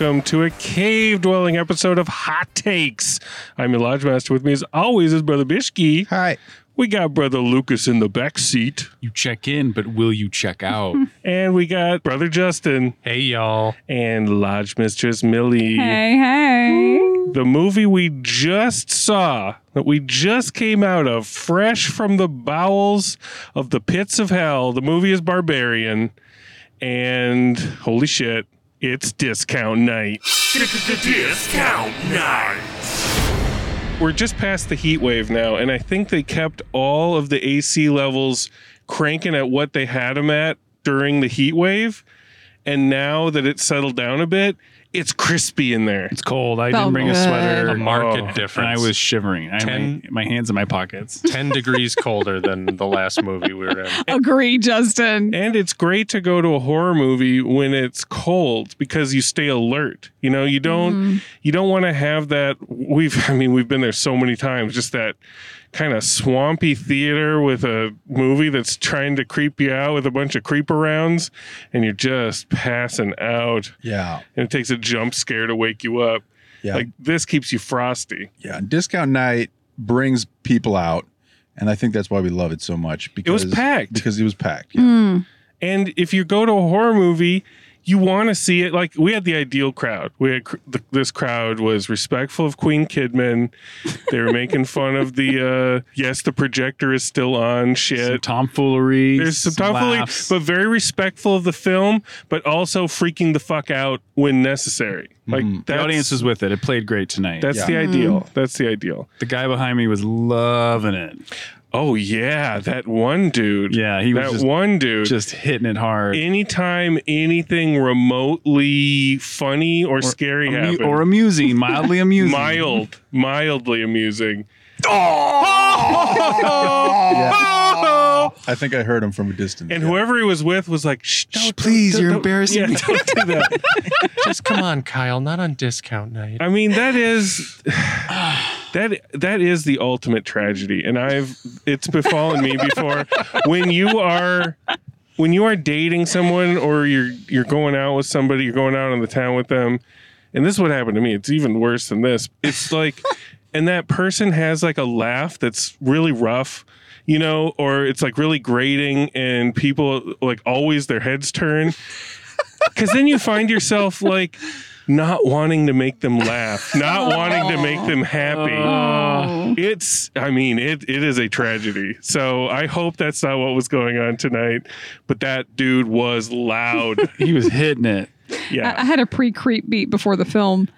Welcome to a cave dwelling episode of Hot Takes. I'm your Lodge Master. With me, as always, is Brother Bishki. Hi. We got Brother Lucas in the back seat. You check in, but will you check out? And we got Brother Justin hey, y'all. and Lodge Mistress Millie. Hey, hey. The movie we just saw, that we just came out of, fresh from the bowels of the pits of hell. The movie is Barbarian. And holy shit, it's discount night. Discount night. we're just past the heat wave now, and I think they kept all of the AC levels cranking at what they had them at during the heat wave. And now that it's settled down a bit, it's crispy in there. It's cold. I Felt didn't oh, bring a sweater. A market Oh, And. I was shivering. I had my, Ten- my hands in my pockets. 10 degrees colder than the last movie we were in. Agree, Justin. And it's great to go to a horror movie when it's cold because you stay alert. You know, you don't mm-hmm. you don't want to have that we've I mean, we've been there so many times, just that kind of swampy theater with a movie that's trying to creep you out with a bunch of creeper rounds and you're just passing out. Yeah. and it takes a jump scare to wake you up. Yeah. Like this keeps you frosty. yeah. Discount night brings people out. And I think that's why we love it so much. Because it was packed. Because it was packed. Yeah. Mm. And if you go to a horror movie, you want to see it. Like we had the ideal crowd. We had cr- th- this crowd was respectful of Queen Kidman. They were making fun of the uh, yes, the projector is still on Some shit. tomfoolery. There's some tomfoolery, laughs. but very respectful of the film, but also freaking the fuck out when necessary. Like Mhm. the audience was with it. It played great tonight. That's Yeah. the ideal. That's the ideal. the guy behind me was loving it. Oh yeah, that one dude. Yeah, he was that one dude. just hitting it hard. anytime anything remotely funny or, scary Amu- happened, or amusing, mildly amusing. mild, mildly amusing. Oh! I think I heard him from a distance. And Yeah. whoever he was with was like, "Shh, don't, please, don't- you're don't- embarrassing yeah, me." Don't do that." Just come on, Kyle, not on discount night. I mean, that is that that is the ultimate tragedy, and I've it's befallen me before. When you are when you are dating someone or you're you're going out with somebody, you're going out in the town with them, and this is what happened to me. It's even worse than this. It's like, and that person has like a laugh that's really rough. You know, or it's like really grating, and people like always their heads turn. Because then you find yourself like not wanting to make them laugh, not wanting to make them happy. Oh. It's, I mean, it it is a tragedy. So I hope that's not what was going on tonight. But that dude was loud. He was hitting it. I, I had a pre creep beat before the film.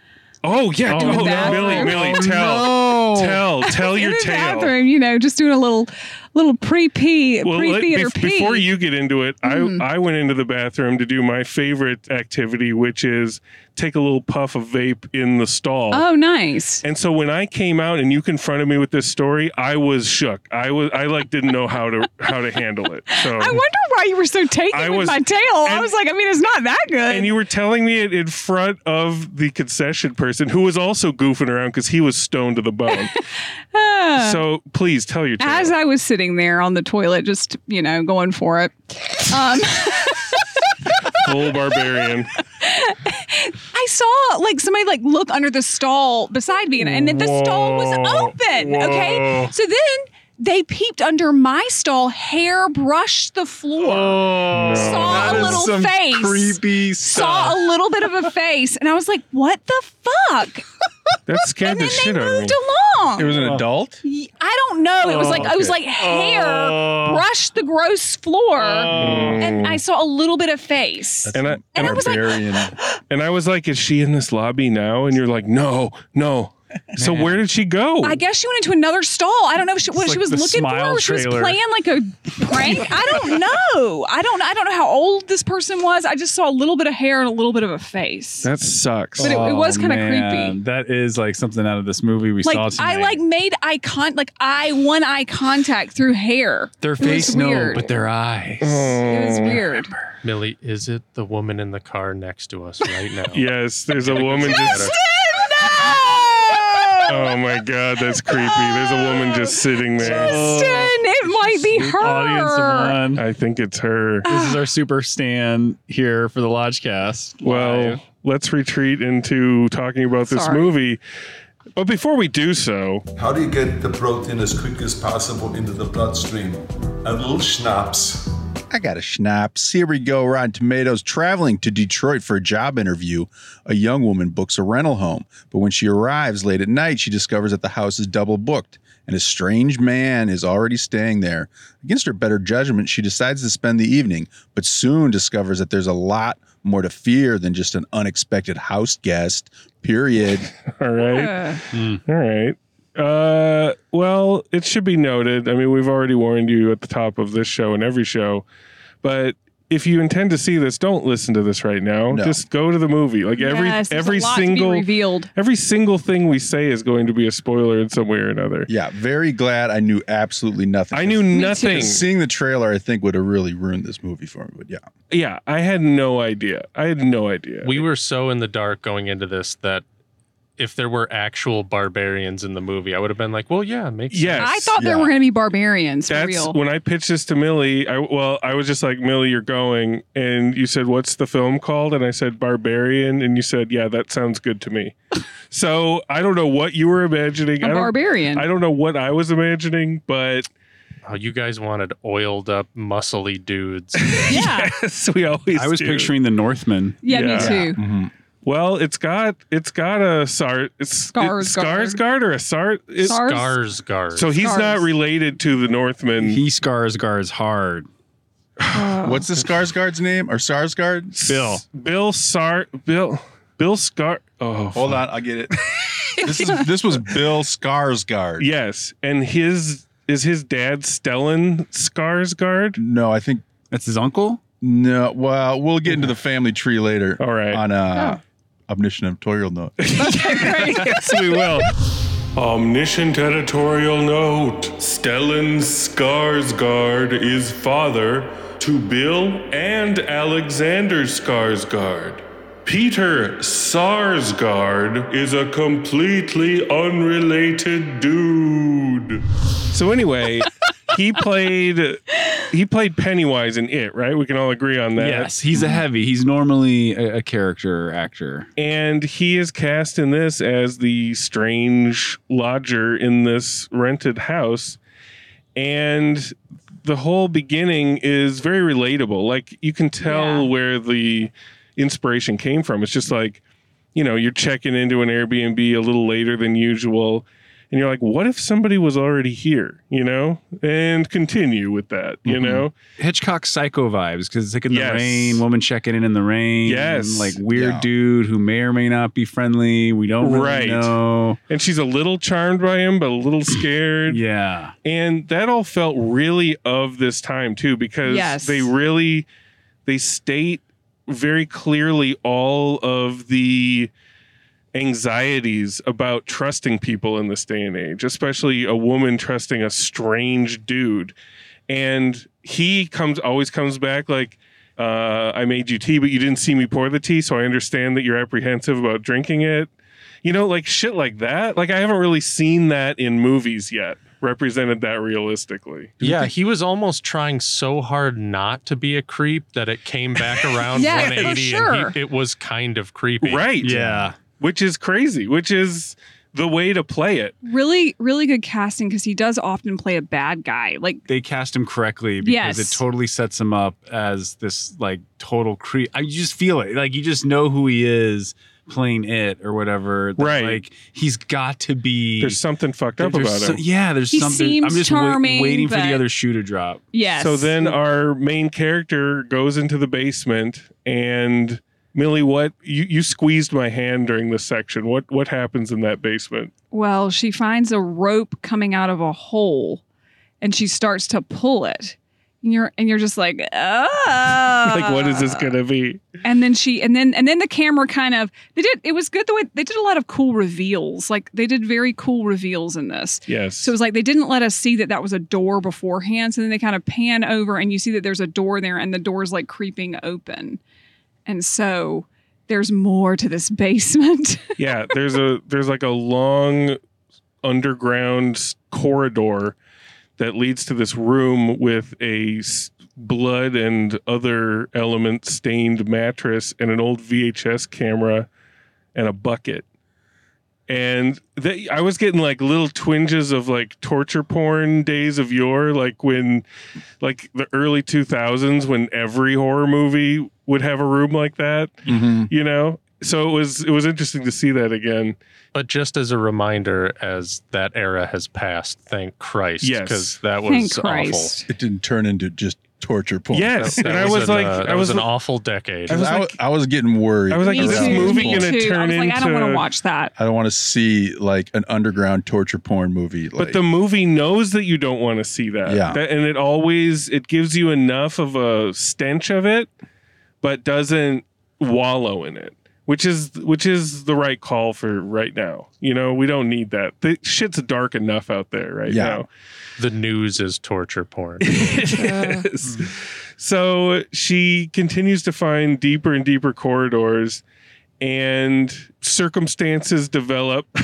Oh yeah. Oh, no. Millie, Millie, Oh, tell, no. tell, tell in your the tale. bathroom, you know, just doing a little little pre pee, Well, pre let- theater bef- pee. before you get into it, I, mm-hmm. I went into the bathroom to do my favorite activity, which is take a little puff of vape in the stall. oh, nice. And so when I came out and you confronted me with this story, I was shook. I was I like didn't know how to how to handle it. So I wonder why you were so taken I with was- my tail. I was like, I mean, it's not that good. and you were telling me it in front of the concession person who was also goofing around because he was stoned to the bone. So please tell your tale. As I was sitting there on the toilet, just you know, going for it, um, Full barbarian. I saw like somebody like look under the stall beside me, and, and the stall was open. Whoa. Okay, so then they peeped under my stall, hair brushed the floor, Oh, saw that a is little some face, creepy saw a little bit of a face, and I was like, "What the fuck?" That scared And the then shit they out of me. moved along. It was an adult. I don't know. It was Oh, like it was like hair Oh. brushed the gross floor, Oh. and I saw a little bit of face. And I And I was like- and I was like, "Is she in this lobby now?" And you're like, "No, no." So where did she go? I guess she went into another stall. I don't know if she, what It's she was looking Smile for. She was trailer. playing like a prank. I don't know. I don't. I don't know how old this person was. I just saw a little bit of hair and a little bit of a face. that sucks. But it- it was oh, kinda Oh, creepy. That is like something out of this movie we like saw tonight. I like made eye con like eye one eye contact through hair. their face, no, but their eyes. It was oh. weird. Millie, is it the woman in the car next to us right now? yes, there's a woman just. Oh my god, that's creepy. There's a woman just sitting there. Justin, it might be her. Audience of one. I think it's her. This is our super stand here for the Lodgecast. Well, Live. let's retreat into talking about this Sorry. movie. But before we do so, How do you get the protein as quick as possible into the bloodstream? A little schnapps. I got a schnapps. Here we go. Rotten Tomatoes. Traveling to Detroit for a job interview, a young woman books a rental home. But when she arrives late at night, she discovers that the house is double booked and a strange man is already staying there. Against her better judgment, she decides to spend the evening, but soon discovers that there's a lot more to fear than just an unexpected house guest. Period. all right. All right. Uh, well, it should be noted. I mean, we've already warned you at the top of this show and every show, but if you intend to see this, don't listen to this right now. No. Just go to the movie. Like every Yes, there's every a lot to be single revealed. every single thing we say is going to be a spoiler in some way or another. Yeah, very glad I knew absolutely nothing. I knew nothing. Seeing the trailer, I think, would have really ruined this movie for me. But yeah. Yeah, I had no idea. I had no idea. We were so in the dark going into this that if there were actual barbarians in the movie, I would have been like, well, yeah, makes sense. I thought there were going to be barbarians for That's real. when I pitched this to Millie. I well, I was just like, Millie, you're going, and you said, "What's the film called?" And I said, "Barbarian," and you said, "Yeah, that sounds good to me." so I don't know what you were imagining. A I barbarian. I don't know what I was imagining, but Oh, you guys wanted oiled up, muscly dudes. yeah. yes, we always. I was do. picturing the Northman. yeah, Yeah. me too. Mm-hmm. Well, it's got it's got a sar it's Skarsgård. it's Skarsgård or a sar. It's, Sars- Skarsgård. so he's not Scars. related to the Northman. He scars guards hard. What's the Skarsgård's name or Sarsgaard? Bill. Bill Sar Bill Bill Scar. Oh, Hold on, I get it. this is this was Bill Skarsgård. Yes, and his is his dad Stellan Skarsgård. No, I think That's his uncle? no. Well, we'll get into the family tree later. All right. On uh, omniscient editorial note. yes, we will. Omniscient editorial note: Stellan Skarsgård is father to Bill and Alexander Skarsgård. Peter Sarsgaard is a completely unrelated dude. So anyway, he played he played Pennywise in It, right? We can all agree on that. Yes, he's a mhm. heavy. He's normally a, a character actor. and he is cast in this as the strange lodger in this rented house and the whole beginning is very relatable like you can tell Yeah. where the inspiration came from it's just like you know you're checking into an airbnb a little later than usual and you're like what if somebody was already here you know and continue with that you Mhm. know Hitchcock psycho vibes because it's like in Yes. the rain, woman checking in in the rain. Yes. Like weird Yeah. dude who may or may not be friendly. We don't really Right. know. and she's a little charmed by him but a little scared Yeah. and that all felt really of this time too because Yes. they really they state very clearly all of the anxieties about trusting people in this day and age especially a woman trusting a strange dude and he comes always comes back like uh, I made you tea, but you didn't see me pour the tea, so I understand that you're apprehensive about drinking it. You know, like shit like that. Like I haven't really seen that in movies yet, represented that realistically. yeah, he was almost trying so hard not to be a creep that it came back around Yeah, for 180 sure. and he, it was kind of creepy. Right. Yeah. Which is crazy, which is the way to play it. Really, really good casting because he does often play a bad guy. Like They cast him correctly because Yes. it totally sets him up as this like total creep. I you just feel it. Like you just know who he is playing it or whatever. that, Right. Like he's got to be There's something fucked up about so- him. yeah, there's He something. I'm just wait- charming, waiting for the other shoe to drop. yes. So then our main character goes into the basement and Millie, what you, you squeezed my hand during this section. What what happens in that basement? Well, she finds a rope coming out of a hole and she starts to pull it. And you're and you're just like, ah. like what is this gonna be? And then she and then and then the camera kind of they did it was good the way they did a lot of cool reveals. Like they did very cool reveals in this. Yes. So it was like they didn't let us see that that was a door beforehand. So then they kind of pan over and you see that there's a door there and the door's like creeping open. And so there's more to this basement. yeah, there's a there's like a long underground corridor that leads to this room with a blood and other element stained mattress and an old VHS camera and a bucket. And they, I was getting like little twinges of like torture porn days of yore, like when, like the early 2000s, when every horror movie would have a room like that, you know? So it was it was interesting to see that again. But just as a reminder, as that era has passed, thank Christ, Yes. because that Thank was awful. It didn't turn into just torture porn. Yes, That and I was an, like, uh, that I was an like- awful decade. I was I, like- I was getting worried. I was like, is this around too, movie gonna turn I was like, I don't want to watch that. I don't want to see like an underground torture porn movie. Like, but the movie knows that you don't want to see that. Yeah. That- and it always it gives you enough of a stench of it, but doesn't wallow in it. Which is which is the right call for right now. You know, we don't need that. The shit's dark enough out there right Yeah. now. the news is torture porn. Yes. Mm. So she continues to find deeper and deeper corridors, and circumstances develop.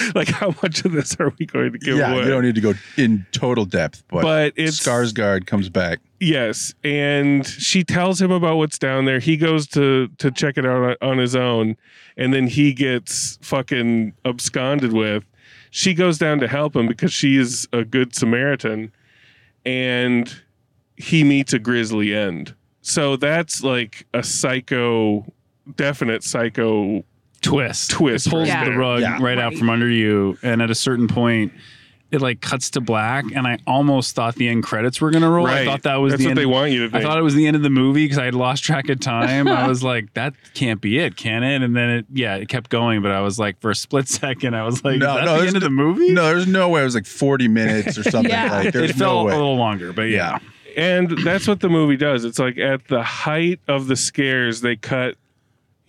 like, how much of this are we going to give yeah, away? you don't need to go in total depth, but, but it's Skarsgård comes back. Yes, and she tells him about what's down there. He goes to to check it out on his own, and then he gets fucking absconded with. She goes down to help him because she is a good Samaritan, and he meets a grisly end. So that's like a psycho, definite psycho twist. twist. It pulls right the there. rug Yeah. right, out Right. from under you, and at a certain point, it like cuts to black, and I almost thought the end credits were gonna roll. I Right. thought that was That's the what end. they want you to I think. thought it was the end of the movie because I had lost track of time. I was like, that can't be it, can it? And then it, yeah, it kept going, but I was like, for a split second, I was like, No, is that no, the there's end of no- the movie? No, there's no way. It was like 40 minutes or something. Yeah. Like, there's it no felt way. a little longer, but yeah. and that's what the movie does. It's like at the height of the scares, they cut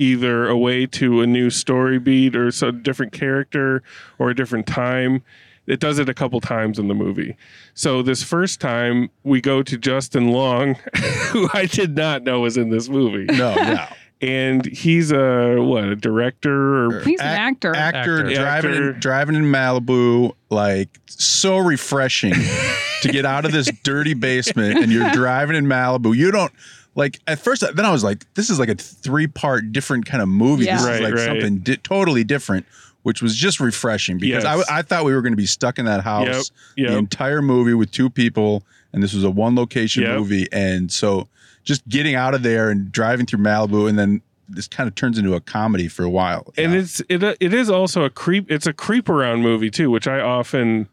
either a way to a new story beat or some different character or a different time. It does it a couple times in the movie. So this first time we go to Justin Long, who I did not know was in this movie. No, yeah. And he's a what, a director or He's an actor. Actor, Actor. driving Actor. In, driving in Malibu, like so refreshing to get out of this dirty basement and you're driving in Malibu. You don't like at first. Then I was like, this is like a three part different kind of movie. Yeah. This Right, is like right. something di- totally different, which was just refreshing because Yes. I, I thought we were going to be stuck in that house Yep, the entire movie with two people, and this was a one location Yep. movie, and so just getting out of there and driving through Malibu, and then this kind of turns into a comedy for a while. and Yeah. it's it it is also a creep it's a creep around movie too which i often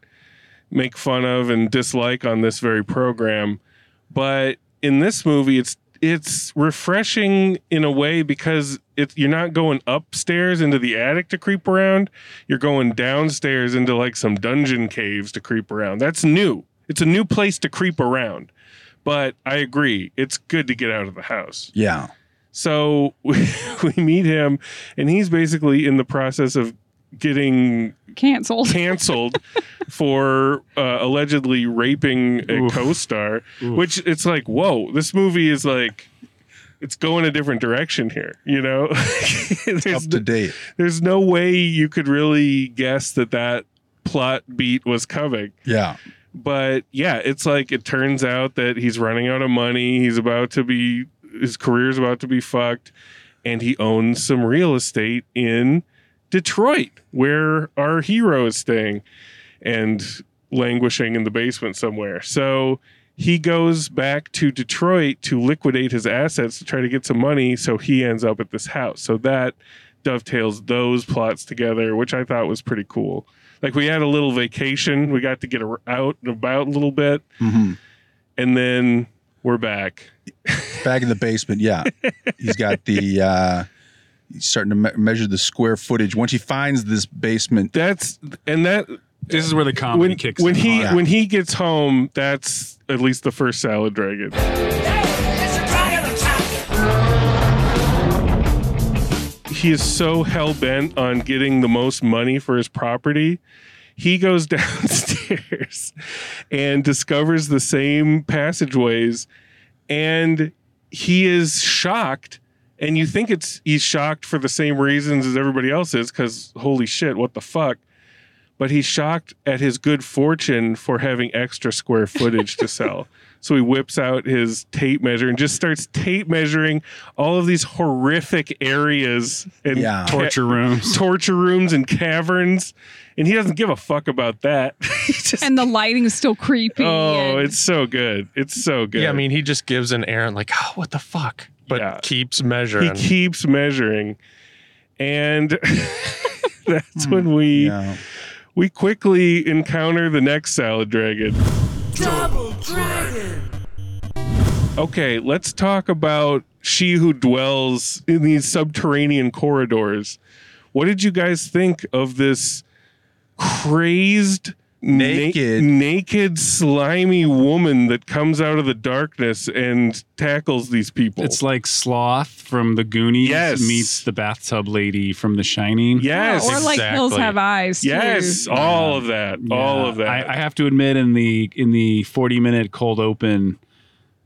make fun of and dislike on this very program but in this movie it's it's refreshing in a way because it's you're not going upstairs into the attic to creep around. You're going downstairs into like some dungeon caves to creep around. That's new. It's a new place to creep around. But i agree it's good to get out of the house. Yeah. so we, we meet him, and he's basically in the process of getting Canceled. canceled for uh, allegedly raping a Oof. co-star. Which it's like, whoa, this movie is like, it's going a different direction here. You know, up to date. there's no way you could really guess that that plot beat was coming Yeah. but yeah, it's like it turns out that he's running out of money. He's about to be his career's about to be fucked, and he owns some real estate in Detroit, where our hero is staying and languishing in the basement somewhere. So he goes back to Detroit to liquidate his assets to try to get some money. So he ends up at this house. So that dovetails those plots together, which I thought was pretty cool. Like we had a little vacation, we got to get out and about a little bit, Mhm. and then we're back. Back in the basement, yeah. He's got the uh starting to me- measure the square footage. Once he finds this basement, That's and that This is where the comedy when kicks when in. he Yeah. when he gets home, that's at least the first salad dragon. He is so hell bent on getting the most money for his property. He goes downstairs and discovers the same passageways, and he is shocked. And you think it's he's shocked for the same reasons as everybody else is, because holy shit, what the fuck? but he's shocked at his good fortune for having extra square footage to sell. So he whips out his tape measure and just starts tape measuring all of these horrific areas and Yeah. torture rooms. torture rooms and caverns. And he doesn't give a fuck about that. just, And the lighting is still creepy. oh, and- it's so good. It's so good. Yeah, I mean, he just gives an Aaron like, oh, what the fuck, but Yeah. keeps measuring. he keeps measuring. And that's when hmm. we yeah. we quickly encounter the next salad dragon. Double dragon. Okay, let's talk about she who dwells in these subterranean corridors. What did you guys think of this crazed, na- Naked. naked, slimy woman that comes out of the darkness and tackles these people? It's like Sloth from the Goonies Yes. meets the bathtub lady from The Shining. yes, or like Hills exactly. Have Eyes. Too. yes, all of that, all Yeah. of that. I, I have to admit, in the in the forty minute cold open,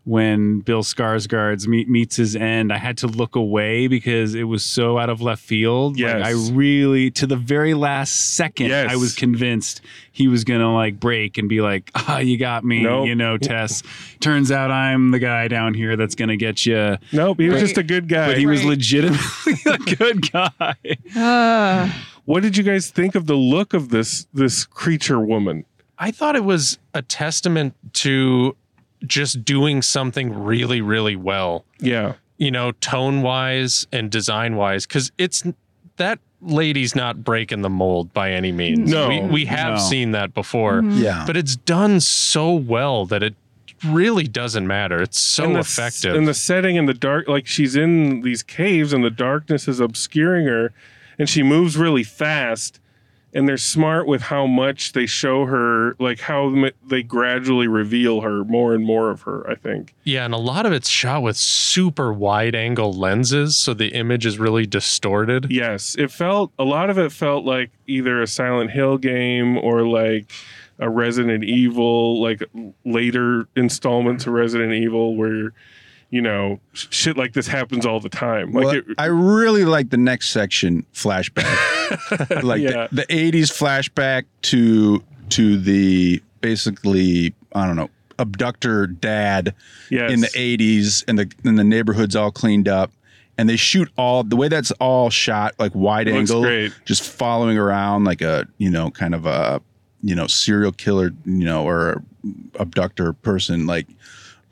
when Bill Skarsgård meet, meets his end, I had to look away because it was so out of left field. Yes. Like I really, to the very last second, Yes. I was convinced he was gonna like break and be like, "Ah, you got me," Nope. you know, Tess. Turns out I'm the guy down here that's gonna get you. nope, he was But- just a good guy. But he was Right. legitimately a good guy. Uh, What did you guys think of the look of this this creature woman? I thought it was a testament to just doing something really, really well. Yeah. You know, tone wise and design wise, because it's that lady's not breaking the mold by any means. No, we, we have no. seen that before, mm-hmm. Yeah. but it's done so well that it really doesn't matter. It's so and the, effective. And the setting in the dark, like she's in these caves and the darkness is obscuring her, and she moves really fast. And they're smart with how much they show her, like how they gradually reveal her more and more of her. I think. Yeah, and a lot of it's shot with super wide angle lenses, so the image is really distorted. Yes, it felt a lot of it felt like either a Silent Hill game or like a Resident Evil, like later installments of Resident Evil, where you know shit like this happens all the time. Like Well, it, I really like the next section flashback, like Yeah. the, the '80s flashback to to the basically I don't know abductor dad yes. in the '80s, and the and the neighborhood's all cleaned up, and they shoot all the way that's all shot like wide Looks angle, great. just following around like a you know kind of a you know serial killer you know or abductor person like.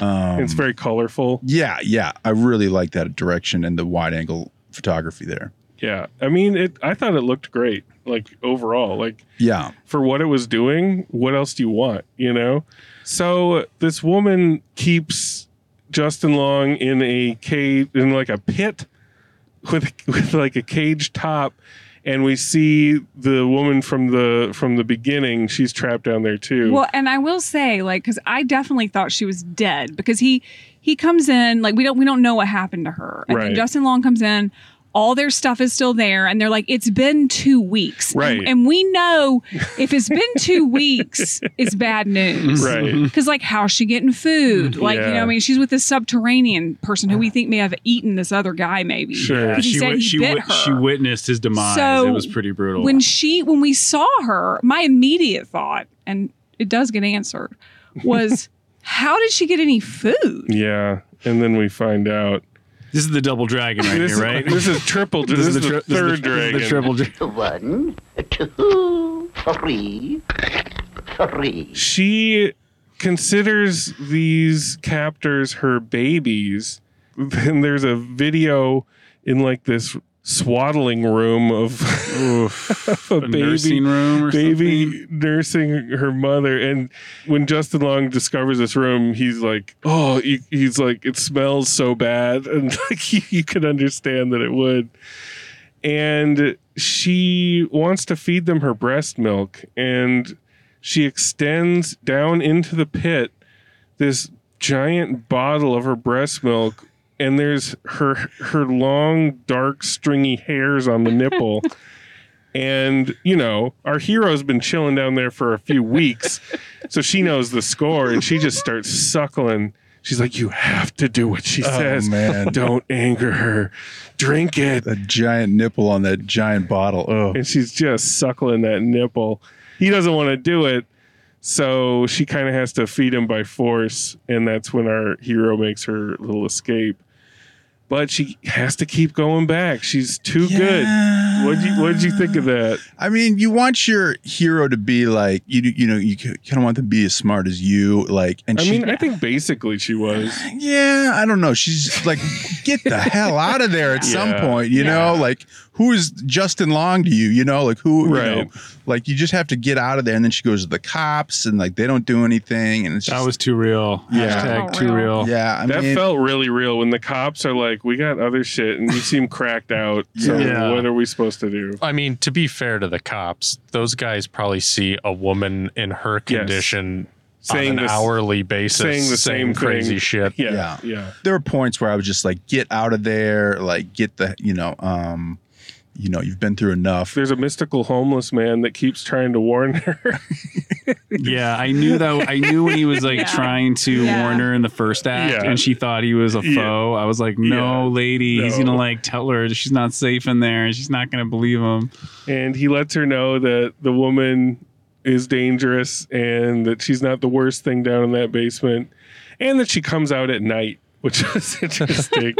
Um, it's very colorful. yeah, yeah, I really like that direction and the wide angle photography there. Yeah, I mean, it. I thought it looked great. Like overall, like Yeah, for what it was doing, what else do you want? You know. So this woman keeps Justin Long in a cage in like a pit with with like a cage top, and we see the woman from the from the beginning. She's trapped down there too. Well, and I will say, like, because I definitely thought she was dead because he he comes in like we don't we don't know what happened to her, and Right. then Justin Long comes in. All their stuff is still there, and they're like, "It's been two weeks, Right. And, and we know if it's been two weeks, it's bad news, Right. Because like, how's she getting food? Like, you know, I mean, she's with this subterranean person who we think may have eaten this other guy, maybe. Sure. 'Cause he she said wi- he she bit wi- her. she witnessed his demise. So, it was pretty brutal. When she when we saw her, my immediate thought, and it does get answered, was how did she get any food? Yeah, and then we find out. This is the double dragon right this, here, right? This is triple. This, is the, tri- this third the, dragon. This is the triple dragon. One, two, three, three. she considers these captors her babies. Then there's a video in like this swaddling room of, of a, A baby nursing room or baby nursing her mother. And when justin long discovers this room he's like oh he, he's like it smells so bad. And like you, you could understand that it would. And she wants to feed them her breast milk. And she extends down into the pit this giant bottle of her breast milk and there's her her long dark stringy hairs on the nipple and you know our hero's been chilling down there for a few weeks so she knows the score and she just starts suckling she's like you have to do what she Oh, says man. don't anger her drink it A giant nipple on that giant bottle. Oh, and she's just suckling that nipple. He doesn't want to do it, so she kind of has to feed him by force, and that's when our hero makes her little escape. But she has to keep going back. She's too good. What did you What did you think of that? I mean, you want your hero to be like you. You know, you kind of want them to be as smart as you. Like, and I she, mean, I think basically she was. yeah, I don't know. She's like, get the hell out of there at some point. You know, like who is Justin Long to you? You know, like who? You Right. know, like you just have to get out of there. And then she goes to the cops, and like they don't do anything, and it's just That was too real. Yeah. Hashtag too real. real. yeah. I That mean, felt really real when the cops are like, "We got other shit," and you seem cracked out. So Yeah. what are we supposed to do? I mean, to be fair to the cops, those guys probably see a woman in her condition Saying on an this- hourly basis, saying the same crazy thing. shit. Yeah, Yeah. yeah. there were points where I was just like, get out of there, like get the, you know, um, you know, you've been through enough. There's a mystical homeless man that keeps trying to warn her. Yeah, I knew that. I knew when he was like Yeah. trying to Yeah. warn her in the first act, Yeah. and she thought he was a Yeah. foe. I was like, "No, Yeah. lady, he's gonna like tell her she's not safe in there, and she's not gonna believe him." and he lets her know that the woman is dangerous and that she's not the worst thing down in that basement and that she comes out at night which is interesting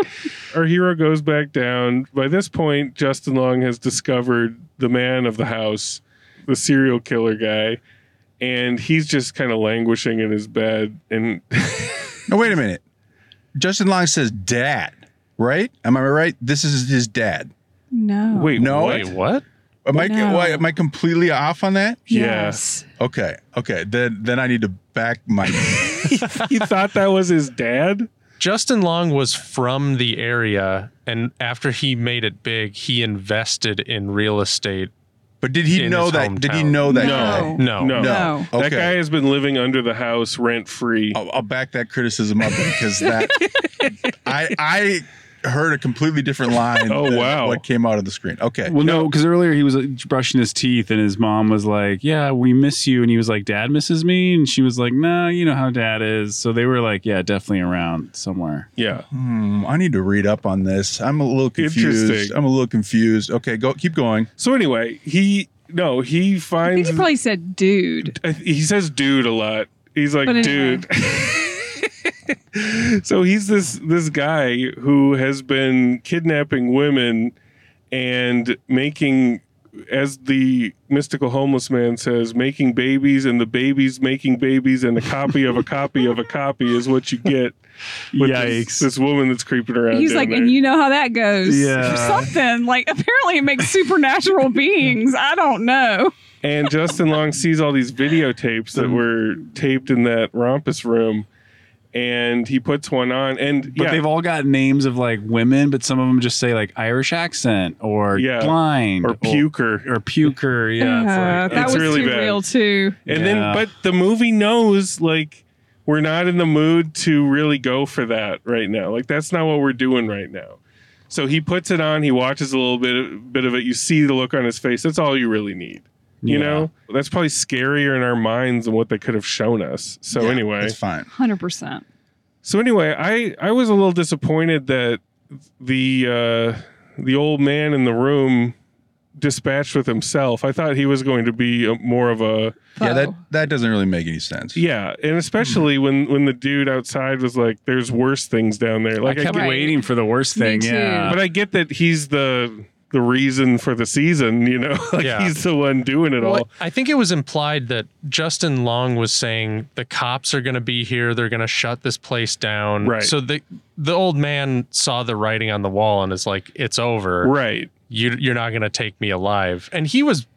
our hero goes back down by this point justin long has discovered the man of the house the serial killer guy and he's just kind of languishing in his bed and No, wait a minute. Justin Long says dad, right? Am I right? This is his dad. No. wait No. Wait, what? Am I, No. why, am I completely off on that? Yes. Okay. Okay. Then then I need to back my. he thought that was his dad Justin Long was from the area, and after he made it big, he invested in real estate. But did he In know his that? Did he hometown. know that? No. guy? No, no, No. Okay. that guy has been living under the house rent free I'll, I'll back that criticism up because that I I heard a completely different line. Oh, than wow. What came out of the screen? Okay. Well, no, because earlier he was uh, brushing his teeth, and his mom was like, "Yeah, we miss you," and he was like, "Dad misses me," and she was like, "No, you know how Dad is." So they were like, "Yeah, definitely around somewhere." yeah Hmm, I need to read up on this. I'm a little confused. I'm a little confused. Okay, go keep going. So anyway, he no, he I think finds he probably said dude. He says dude a lot. He's like anyway. dude. so he's this this guy who has been kidnapping women and making as the mystical homeless man says, making babies and the babies making babies and a copy of a copy of a copy is what you get. with This, Yikes. this woman that's creeping around. He's like, there. and you know how that goes. Yeah. Something. Like, apparently it makes supernatural beings. I don't know. and Justin Long sees all these videotapes that were taped in that Rompus room, and he puts one on, and But yeah, they've all got names of like women, but some of them just say like Irish accent or Yeah. blind or puker, or puker. Yeah, it's Uh, like, that it's was really too bad. real too. and Yeah. then but the movie knows like we're not in the mood to really go for that right now. Like that's not what we're doing right now. So he puts it on. He watches a little bit bit of it. You see the look on his face. That's all you really need. You Yeah. know, that's probably scarier in our minds than what they could have shown us. So Yeah, anyway, it's fine. 100%. So anyway, I I was a little disappointed that the uh, the old man in the room dispatched with himself. I thought he was going to be a, more of a Yeah, that that doesn't really make any sense. yeah, and especially when when the dude outside was like, "There's worse things down there." Like I I, kept get, waiting for the worst thing. Yeah. but I get that he's the the reason for the season. You know, like Yeah. he's the one doing it Well, all. I think it was implied that Justin Long was saying the cops are going to be here. They're going to shut this place down. Right. So the the old man saw the writing on the wall and is like, "It's over. Right. You you're not going to take me alive." And he was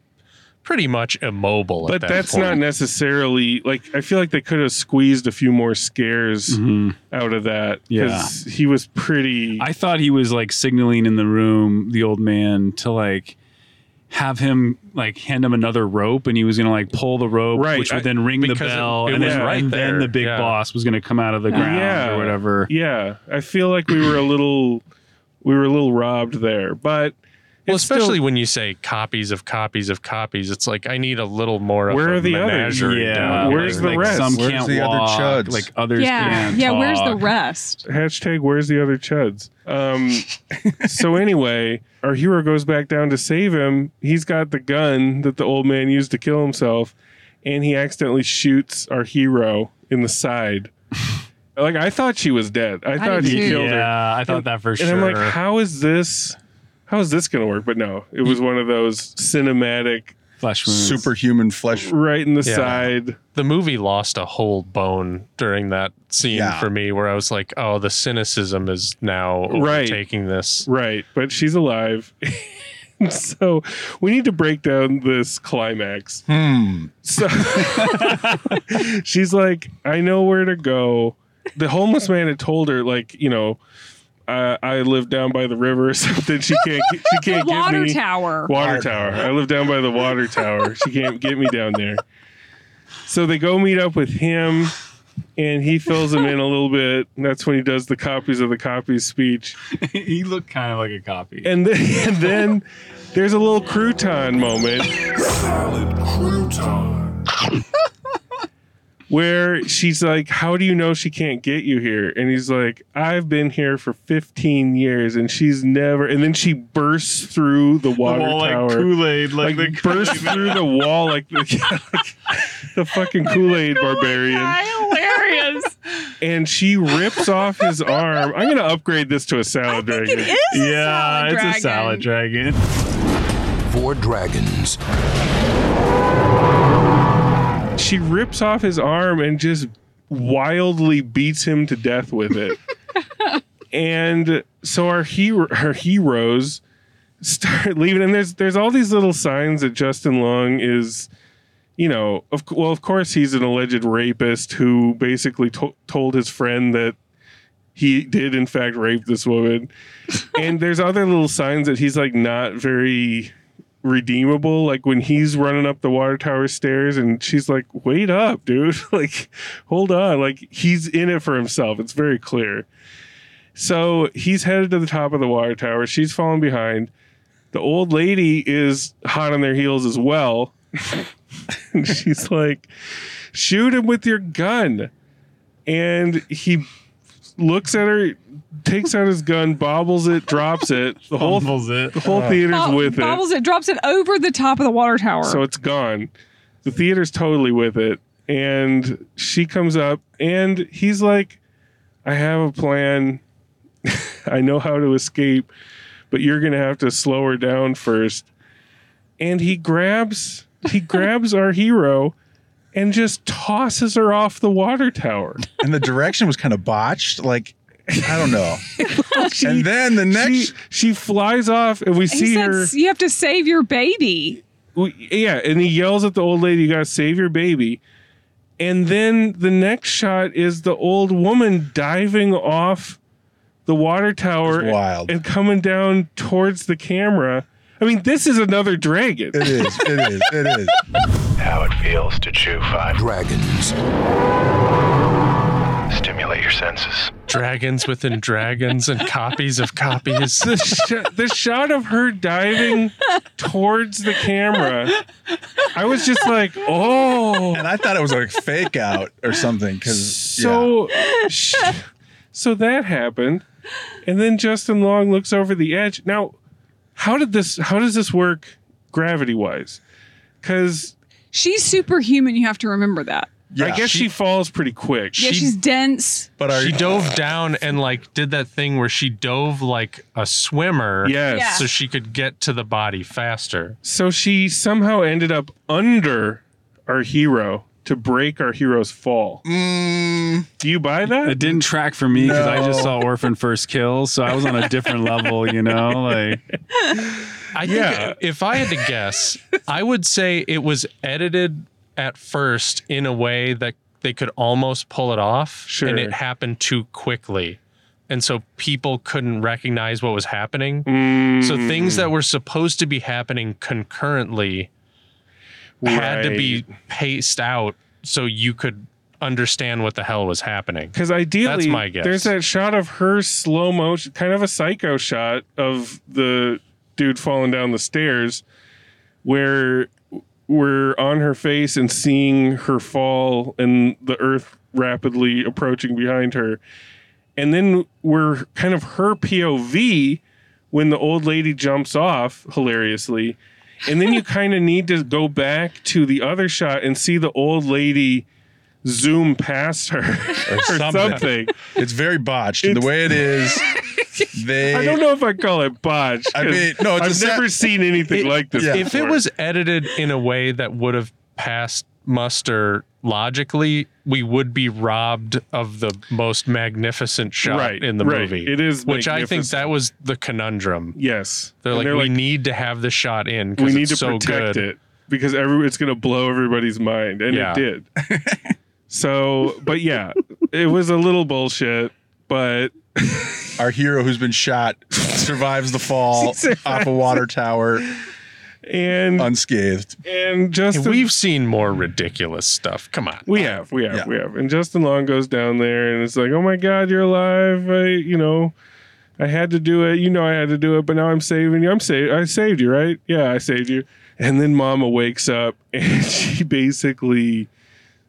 pretty much immobile. But at that that's point. not necessarily like I feel like they could have squeezed a few more scares Mhm. out of that Yeah. because he was pretty. I thought he was like signaling in the room, the old man, to like have him like hand him another rope and he was gonna like pull the rope, Right. which would I- then ring the because it- bell, it and, then, right and then the big Yeah. boss was gonna come out of the ground Yeah. or whatever. yeah, I feel like we were a little we were a little robbed there, but Well, it's still- especially when you say copies of copies of copies, it's like I need a little more. Where of are a the others? Yeah, Where's here. the like rest? Some Where's can't the other chuds? like others Yeah, can't. yeah. Where's the rest? hashtag where's the other chuds um so anyway our hero goes back down to save him he's got the gun that the old man used to kill himself and he accidentally shoots our hero in the side like i thought she was dead i, thought did he too. killed her Yeah, I thought And- that for and sure. i'm like how is this how is this gonna work but no it was one of those cinematic Flesh wounds. Superhuman flesh. right in the Yeah. side the movie lost a whole bone during that scene Yeah. for me, where I was like, "Oh, the cynicism is now Right. overtaking this." Right, but she's alive. so we need to break down this climax. Hmm. So she's like, I know where to go. The homeless man had told her, like, you know, uh, I live down by the river or something. She can't. Get, she can't get Water me. tower. Water tower. I live down by the water tower. She can't get me down there. So they go meet up with him, and he fills him in a little bit. And that's when he does the copies of the copies speech. he looked kind of like a copy. And then, and then there's a little crouton moment Salad crouton. Where she's like, How do you know she can't get you here? And he's like, I've been here for 15 years and she's never. And then she bursts through the water Well, like tower. Kool-Aid, like, like the burst through the wall like the, like the fucking Kool-Aid oh barbarian. Hilarious. And she rips off his arm. I'm gonna upgrade this to a salad dragon. it is. a Yeah, salad it's dragon. a salad dragon. Four dragons. She rips off his arm and just wildly beats him to death with it. and so our hero, our heroes start leaving, and there's there's all these little signs that Justin Long is, you know, of well, of course he's an alleged rapist who basically to- told his friend that he did in fact rape this woman, and there's other little signs that he's like not very redeemable. Like when he's running up the water tower stairs and she's like wait up dude. Like hold on. Like he's in it for himself. It's very clear. So he's headed to the top of the water tower. She's falling behind. The old lady is hot on their heels as well. And she's like shoot him with your gun. And he looks at her takes out his gun bobbles it drops it the whole Fumbles it. the whole oh. theater's Bob- with it Bobbles it, drops it over the top of the water tower. so it's gone. The theater's totally with it. And she comes up and he's like, I have a plan. I know how to escape, but you're going to have to slow her down first. And he grabs he grabs our hero and just tosses her off the water tower. And the direction was kind of botched. Like, I don't know. She- and then the next. she, she flies off and we he see said, her "You have to save your baby." we- yeah, and he yells at the old lady, "You gotta save your baby." And then the next shot is the old woman diving off the water tower It's wild. and coming down towards the camera. I mean, this is another dragon. It is. It is. It is. How it feels to chew five dragons. Stimulate your senses. Dragons within dragons and copies of copies. the, sh- the shot of her diving towards the camera, I was just like, oh. And I thought it was like fake out or something because So, sh- so that happened, and then Justin Long looks over the edge. Now, how did this? How does this work gravity wise, because She's superhuman. You have to remember that. Yeah, I guess she, falls pretty quick. Yeah, she's dense. But are she dove down and like did that thing where she dove like a swimmer. Yes. Yeah. So she could get to the body faster. So she somehow ended up under our hero to break our hero's fall. Mm, Do you buy that? It didn't track for me because I just saw Orphan First Kill, so I was on a different level, you know. Like I Yeah. think if I had to guess, I would say it was edited at first in a way that they could almost pull it off. Sure. And it happened too quickly. And so people couldn't recognize what was happening. Mm, So things that were supposed to be happening concurrently had to be paced out so you could understand what the hell was happening. Because ideally, That's my guess. there's that shot of her slow motion, kind of a psycho shot of the dude falling down the stairs, where we're on her face and seeing her fall and the earth rapidly approaching behind her. And then we're kind of her POV when the old lady jumps off hilariously. And then you kind of need to go back to the other shot and see the old lady zoom past her or, something. something. It's very botched. And the way it is, they. I don't know if I call it botched. I mean, no, it's a I've sa- never seen anything like this. yeah. If it was edited in a way that would have passed muster logically, we would be robbed of the most magnificent shot Right, in the right. movie. It is which I think that was the conundrum. yes, They're And like, we need to have the shot in we because need to so protect good. it because every it's going to blow everybody's mind, and Yeah. it did. so, but yeah, it was a little bullshit, but Our hero who's been shot survives the fall off a water tower and unscathed. and Justin, We've seen more ridiculous stuff. Come on. We have, we have, Yeah. we have. And Justin Long goes down there and it's like, oh my God, you're alive. I, you know, I had to do it. You know, I had to do it, but now I'm saving you. I'm saved. I saved you, right? Yeah, I saved you. And then Mama wakes up and she basically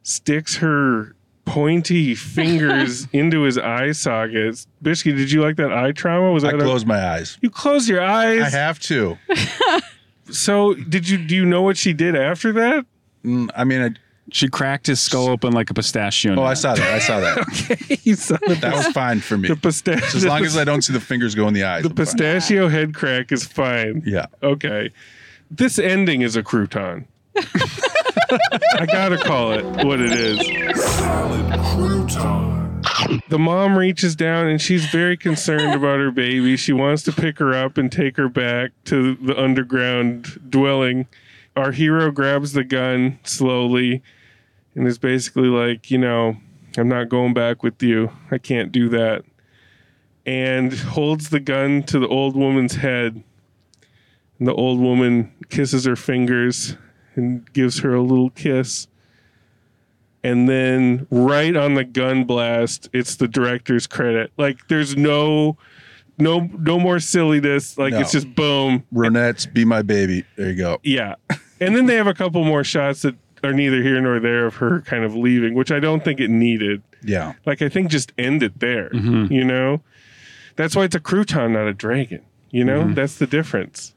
sticks her pointy fingers into his eye sockets. Bishki, did you like that eye trauma? Was I that a- closed my eyes. you close your eyes? I have to. So did you? Do you know what she did after that? Mm, I mean, I, she cracked his skull open like a pistachio. oh, I saw that. I saw that. you saw the, That was fine for me. the pistachio. As long as I don't see the fingers go in the eyes. The I'm fine. pistachio head crack is fine. Yeah. Okay. This ending is a crouton. I gotta call it what it is. Salad crouton. The mom reaches down and she's very concerned about her baby. She wants to pick her up and take her back to the underground dwelling. Our hero grabs the gun slowly and is basically like, you know, I'm not going back with you. I can't do that. And holds the gun to the old woman's head. And the old woman kisses her fingers and gives her a little kiss. And then right on the gun blast, it's the director's credit. Like there's no no no more silliness. Like No. it's just boom. Ronettes, be my baby. There you go. Yeah. And then they have a couple more shots that are neither here nor there of her kind of leaving, which I don't think it needed. Yeah. Like I think just end it there. Mm-hmm. You know? That's why it's a crouton, not a dragon. You know? Mm-hmm. That's the difference.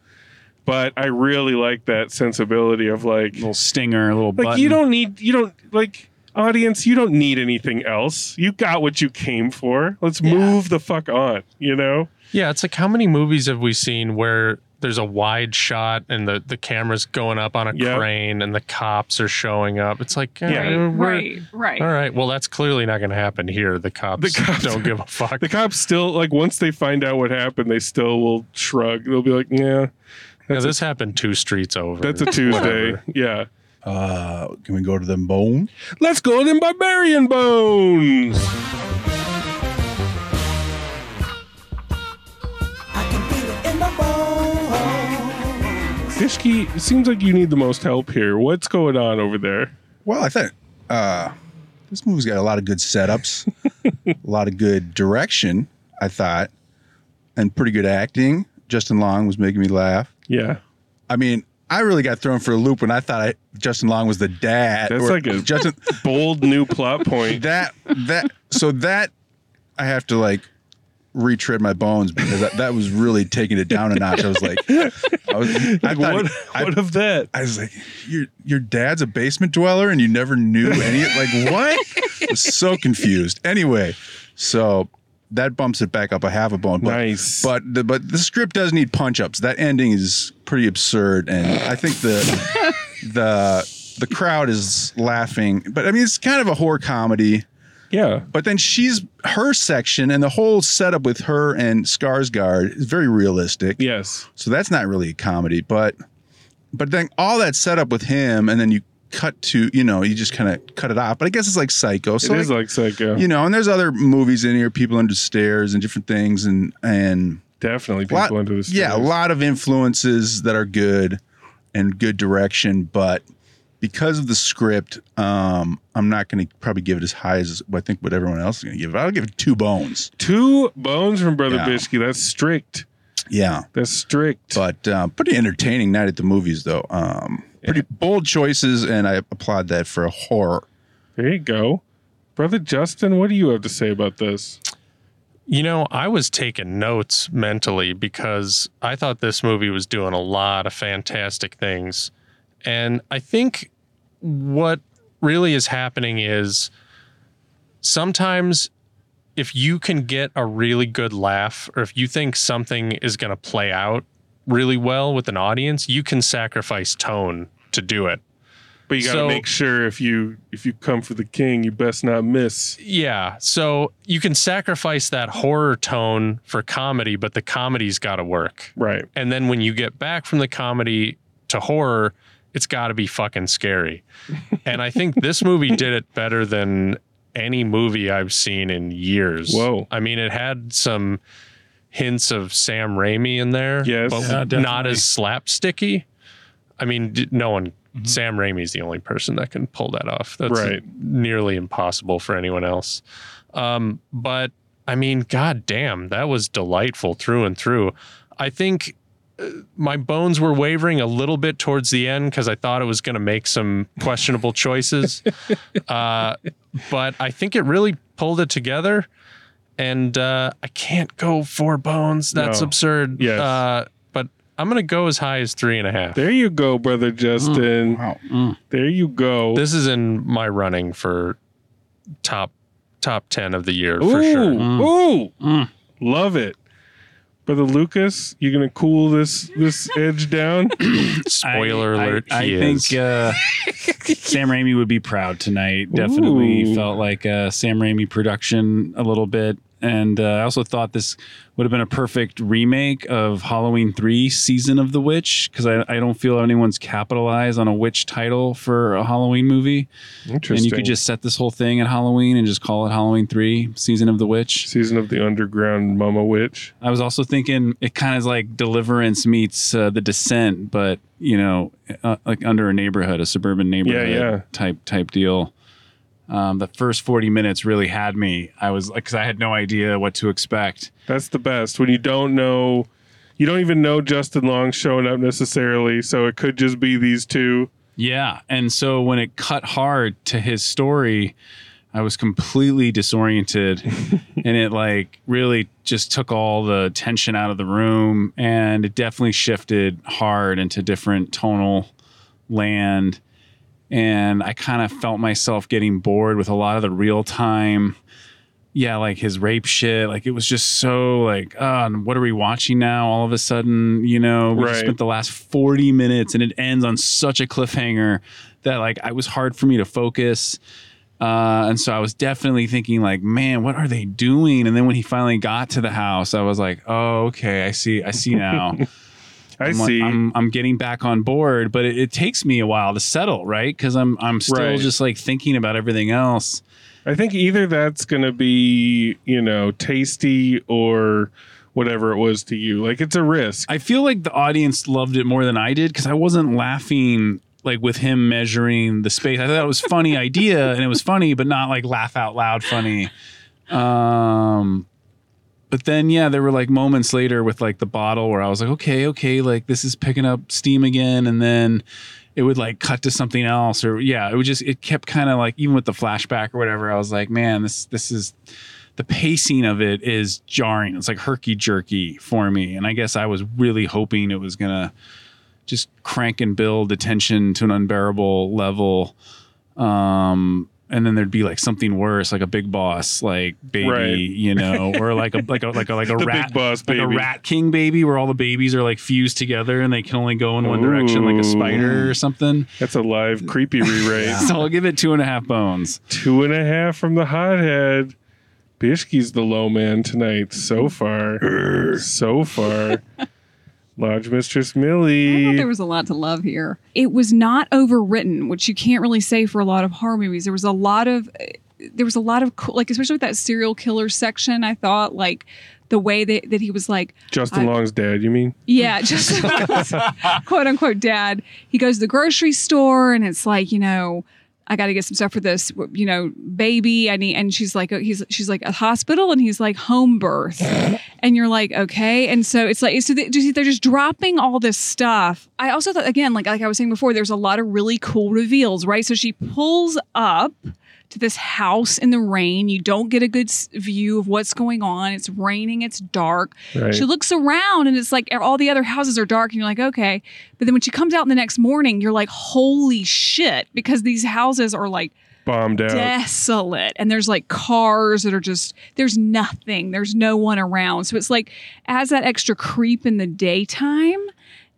But I really like that sensibility of like a little stinger, a little like button. you don't need you don't like audience you don't need anything else you got what you came for let's move the fuck on you know Yeah, it's like how many movies have we seen where there's a wide shot and the, the camera's going up on a Yep. crane and the cops are showing up. It's like, Yeah. yeah, Right, right, right. All right. Well, that's clearly not going to happen here. The cops, The cops- don't give a fuck. the cops still like once they find out what happened they still will shrug they'll be like yeah Yeah, this happened two streets over. that's a tuesday yeah Uh, can we go to them bones? let's go to them barbarian bones Bishki, it seems like you need the most help here. What's going on over there? Well, I think uh, this movie's got a lot of good setups, a lot of good direction. I thought, and pretty good acting. Justin Long was making me laugh. Yeah. I mean, I really got thrown for a loop when I thought I, Justin Long was the dad. That's like a Justin. bold new plot point. that that so that I have to like retread my bones because that, that was really taking it down a notch. I was like, I was, I thought- what, I- what of that? I was like, your your dad's a basement dweller and you never knew any like what? I was so confused. Anyway, so that bumps it back up a half a bone. But, Nice. But the but the script does need punch ups. That ending is pretty absurd, and I think the the the crowd is laughing. But I mean, it's kind of a horror comedy. Yeah. But then she's her section and the whole setup with her and Skarsgård is very realistic. Yes. So that's not really a comedy, but but then all that setup with him and then you cut to, you know, you just kind of cut it off. But I guess it's like Psycho. So it is like, like Psycho. you know, and there's other movies in here, people under stairs and different things and and Definitely lot- people the stairs. yeah, a lot of influences that are good and good direction, but because of the script, um, I'm not going to probably give it as high as I think what everyone else is going to give it. I'll give it two bones. Two bones from Brother Yeah. Bishke. That's strict. Yeah, That's strict. but uh, pretty entertaining night at the movies, though. Um, pretty bold choices, and I applaud that for a horror. there you go. Brother Justin, what do you have to say about this? You know, I was taking notes mentally because I thought this movie was doing a lot of fantastic things. And I think what really is happening is sometimes if you can get a really good laugh or if you think something is going to play out really well with an audience, you can sacrifice tone to do it. But you got to So- make sure if you if you come for the king, you best not miss. Yeah. So you can sacrifice that horror tone for comedy, but the comedy's got to work. Right. And then when you get back from the comedy to horror, it's got to be fucking scary. and I think this movie did it better than any movie I've seen in years. Whoa. I mean, it had some hints of Sam Raimi in there, Yes. but Yeah, not as slapsticky. I mean, no one. Sam Raimi's the only person that can pull that off. That's Right. nearly impossible for anyone else. Um, but I mean, god damn, that was delightful through and through. I think uh, my bones were wavering a little bit towards the end because I thought it was going to make some questionable choices. uh, but I think it really pulled it together. And uh, I can't go four bones. That's No. absurd. Yes. Uh, I'm going to go as high as three and a half. There you go, brother Justin. Mm. Wow. Mm. There you go. This is in my running for top top 10 of the year ooh, for sure. Mm. ooh, love it. Brother Lucas, you gonna cool this this edge down? Spoiler I- alert, I, he I is. think uh, Sam Raimi would be proud tonight. Definitely Ooh. felt like a Sam Raimi production a little bit. And uh, I also thought this would have been a perfect remake of Halloween 3 Season of the Witch because I, I don't feel anyone's capitalized on a witch title for a Halloween movie. Interesting. And you could just set this whole thing at Halloween and just call it Halloween 3 Season of the Witch. season of the underground mama witch. I was also thinking it kind of like Deliverance meets uh, The Descent, but you know, uh, like under a neighborhood, a suburban neighborhood yeah. type type deal. Um, the first forty minutes really had me. I was like, because I had no idea what to expect. That's the best when you don't know. You don't even know Justin Long showing up necessarily, so it could just be these two. Yeah, and so when it cut hard to his story, I was completely disoriented, and it like really just took all the tension out of the room, and it definitely shifted hard into different tonal land, and I kind of felt myself getting bored with a lot of the real time. Yeah, like his rape shit. Like it was just so like, oh, what are we watching now? All of a sudden, you know, we just spent the last 40 minutes and it ends on such a cliffhanger that like it was hard for me to focus. Uh, and so I was definitely thinking like, man, what are they doing? And then when he finally got to the house, I was like, oh, okay, I see, I see now. I I'm like- see. I'm, I'm getting back on board, but it, it takes me a while to settle, right? Because I'm I'm still Right. just like thinking about everything else. I think either that's going to be, you know, tasty or whatever it was to you. Like it's a risk. I feel like the audience loved it more than I did because I wasn't laughing like with him measuring the space. I thought it was a funny idea and it was funny, but not like laugh out loud funny. Um, but then yeah, there were like moments later with like the bottle where I was like, okay, okay, like this is picking up steam again, and then it would like cut to something else, or yeah, it would just it kept kind of like even with the flashback or whatever. I was like, man, this this is the pacing of it is jarring. It's like herky jerky for me. And I guess I was really hoping it was gonna just crank and build the tension to an unbearable level. Um and then there'd be like something worse, like a big boss, like baby, Right. you know, or like a like a like a like a rat boss like a rat king baby, where all the babies are like fused together and they can only go in one direction, like a spider or something. That's a live creepy re-rate. So I'll give it two and a half bones. Two and a half from the hothead. Bishki's the low man tonight so far. so far. Lodge Mistress I thought Millie. there was a lot to love here. It was not overwritten, which you can't really say for a lot of horror movies. There was a lot of, there was a lot of cool, like especially with that serial killer section. I thought like the way that, that he was like, Justin Long's dad, you mean? yeah, just quote unquote dad. He goes to the grocery store and it's like, you know, I got to get some stuff for this, you know, baby. I need, and she's like, uh, he's, she's like a hospital, and he's like home birth, and you're like, okay. And so it's like, so they, do you see, they're just dropping all this stuff. I also thought, again, like like I was saying before, there's a lot of really cool reveals, right? So she pulls up to this house in the rain. You don't get a good view of what's going on. It's raining. It's dark. Right. She looks around and it's like all the other houses are dark, and you're like, okay. But then when she comes out in the next morning, you're like, holy shit, because these houses are like Bombed out. desolate and there's like cars that are just there's nothing there's no one around so it's like adds that extra creep in the daytime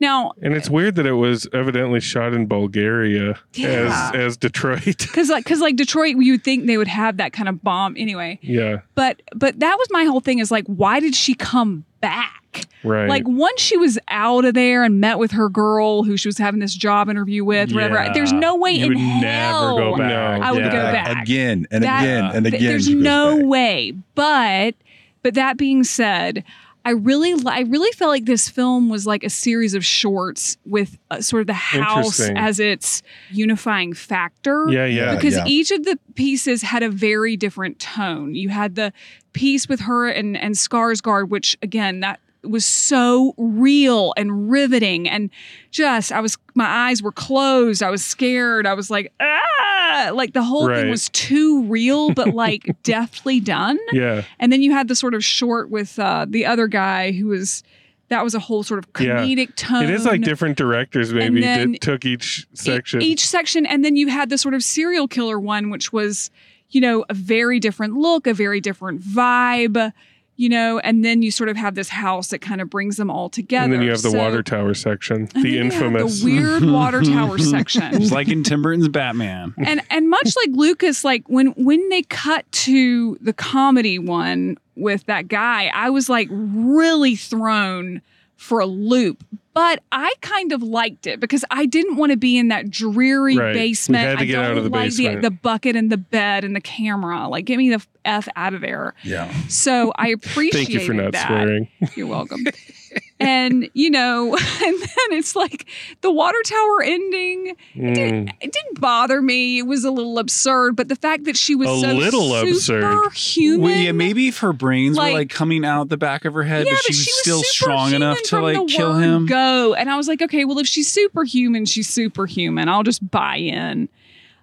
now And it's weird that it was evidently shot in Bulgaria Yeah. as as Detroit. because like because like detroit you would think they would have that kind of bomb anyway yeah, but but that was my whole thing is like why did she come back right. like once she was out of there and met with her girl who she was having this job interview with whatever Yeah. there's no way You in would hell never go back. No. I would Yeah. go back again and That- again and again. There's no back. way. But but that being said, I really I really felt like this film was like a series of shorts with uh, sort of the house as its unifying factor. yeah, yeah. Because yeah. each of the pieces had a very different tone. You had the piece with her and and Skarsgård, which again that was so real and riveting and just I was my eyes were closed. I was scared. I was like ah, like the whole Right. thing was too real, but like deftly done. yeah. And then you had the sort of short with uh, the other guy who was that was a whole sort of Yeah. comedic tone. It is like different directors maybe that took each section. each section, and then you had the sort of serial killer one, which was, you know, a very different look, a very different vibe, you know, and then you sort of have this house that kind of brings them all together. and then you have the So- water tower section, and then the you have infamous. the weird water tower section. It's like in Tim Burton's Batman. and and much like Lucas, like when when they cut to the comedy one with that guy, I was like really thrown for a loop. But I kind of liked it because I didn't want to be in that dreary Right. We basement. had to I get out don't of the like basement. The, the bucket and the bed and the camera. Like, get me the f out of there. Yeah. So I appreciate Thank you for not that. swearing. You're welcome. and you know, and then it's like the water tower ending. It, didn't, Mm. it didn't bother me. It was a little absurd, but the fact that she was A so little absurd. superhuman. Well, yeah, maybe if her brains Like- were like coming out the back of her head, Yeah, but she was still strong enough to like kill him. Go, and I was like, okay, well, if she's superhuman, she's superhuman. I'll just buy in.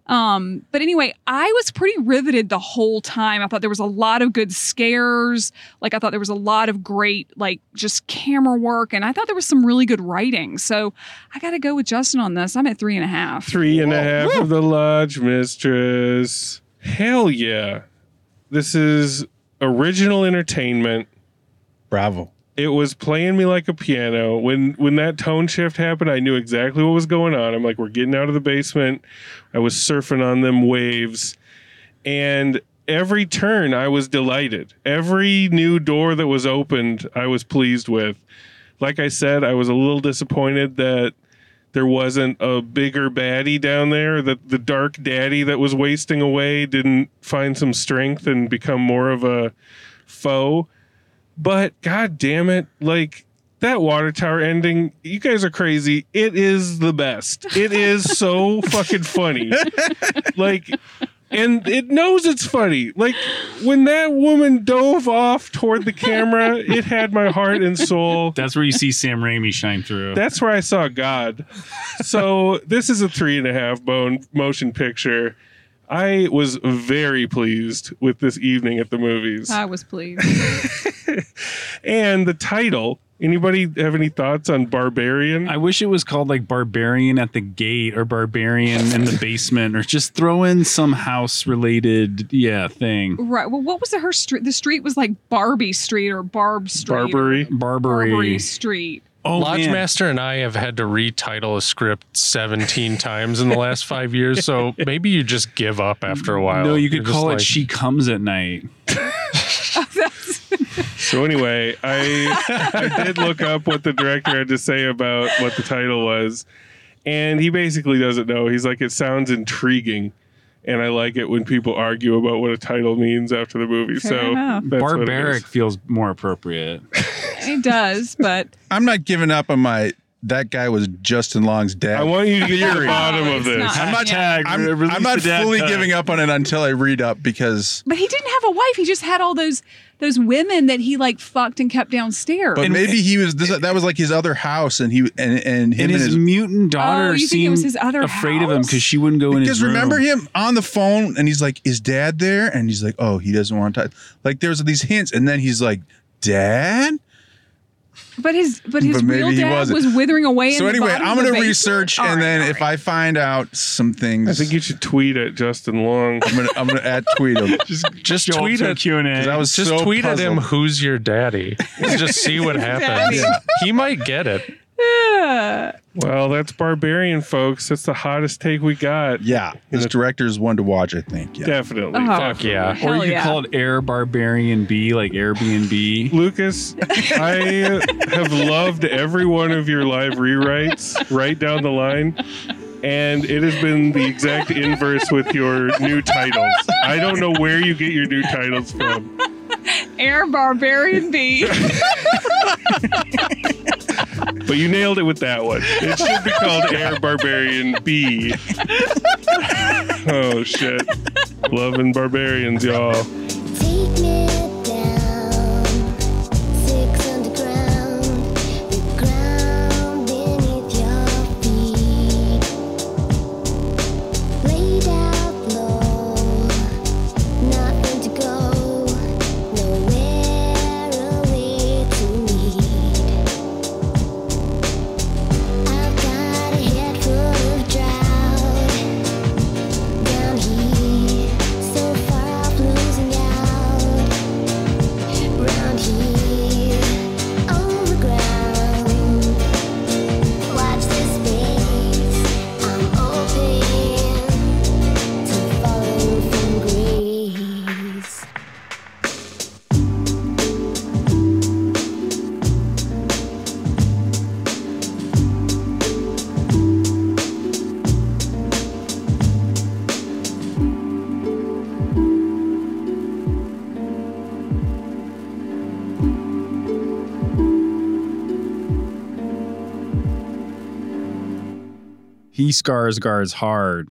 Um, but anyway, I was pretty riveted the whole time. I thought there was a lot of good scares. Like I thought there was a lot of great, like just camera work, and I thought there was some really good writing. So I got to go with Justin on this. I'm at three and a half. Three and a half of the lodge mistress. Hell yeah. This is original entertainment. Bravo. It was playing me like a piano. When when that tone shift happened, I knew exactly what was going on. I'm like, we're getting out of the basement. I was surfing on them waves. And every turn I was delighted. Every new door that was opened, I was pleased with. Like I said, I was a little disappointed that there wasn't a bigger baddie down there that the dark daddy that was wasting away didn't find some strength and become more of a foe but god damn it like that water tower ending you guys are crazy it is the best it is so fucking funny like and it knows it's funny like when that woman dove off toward the camera it had my heart and soul That's where you see Sam Raimi shine through. that's where I saw God. So this is a three and a half bone motion picture. I was very pleased with this evening at the movies. I was pleased. and the title. Anybody have any thoughts on Barbarian? I wish it was called like Barbarian at the Gate or Barbarian in the Basement or just throw in some house related, yeah, thing. right. Well, what was the her street? The street was like Barbie Street or Barb Street. Barbary. Barbary. Barbary Street. Oh, Lodge. Master and I have had to retitle a script 17 times in the last five years, so maybe you just give up after a while. No, you could You're call it like, She Comes at Night. So anyway, I I did look up what the director had to say about what the title was, and he basically doesn't know. He's like, it sounds intriguing, and I like it when people argue about what a title means after the movie. Fair so enough. that's what it Barbaric feels more appropriate. It does, but I'm not giving up on my. That guy was Justin Long's dad. I want you to get to the bottom of this. not. I'm not Yeah. I'm, I'm not fully giving up on it until I read up because. but he didn't have a wife. He just had all those those women that he like fucked and kept downstairs. But maybe he was. This, that was like his other house, and he and and him And his, his. mutant oh, daughter Oh, you think it seemed was his other afraid of him house? because she wouldn't go in his Because room. remember him on the phone, and he's like, "Is Dad there?" And he's like, "Oh, he doesn't want to." Like there's these hints, and then he's like, "Dad." But his but his But maybe real dad wasn't. was withering away. So in anyway, the I'm gonna research, All and right, then all if right. I find out some things, I think you should tweet at Justin Long. I'm gonna I'm gonna at tweet him. Just Joel tweet to at Q&A. 'Cause I was just so tweet at him who's your daddy. just see what happens. Daddy. He might get it. Yeah. Well, that's Barbarian, folks. That's the hottest take we got. Yeah, this director is one to watch. I think. Yeah. Definitely. Oh. Fuck yeah. or you could yeah. call it Air Barbarian B, like Airbnb. Lucas, I have loved every one of your live rewrites right down the line. And it has been the exact inverse with your new titles. I don't know where you get your new titles from. Air Barbarian B. But you nailed it with that one. It should be called Air Barbarian B. Oh shit. Loving barbarians, y'all. He scars guards hard.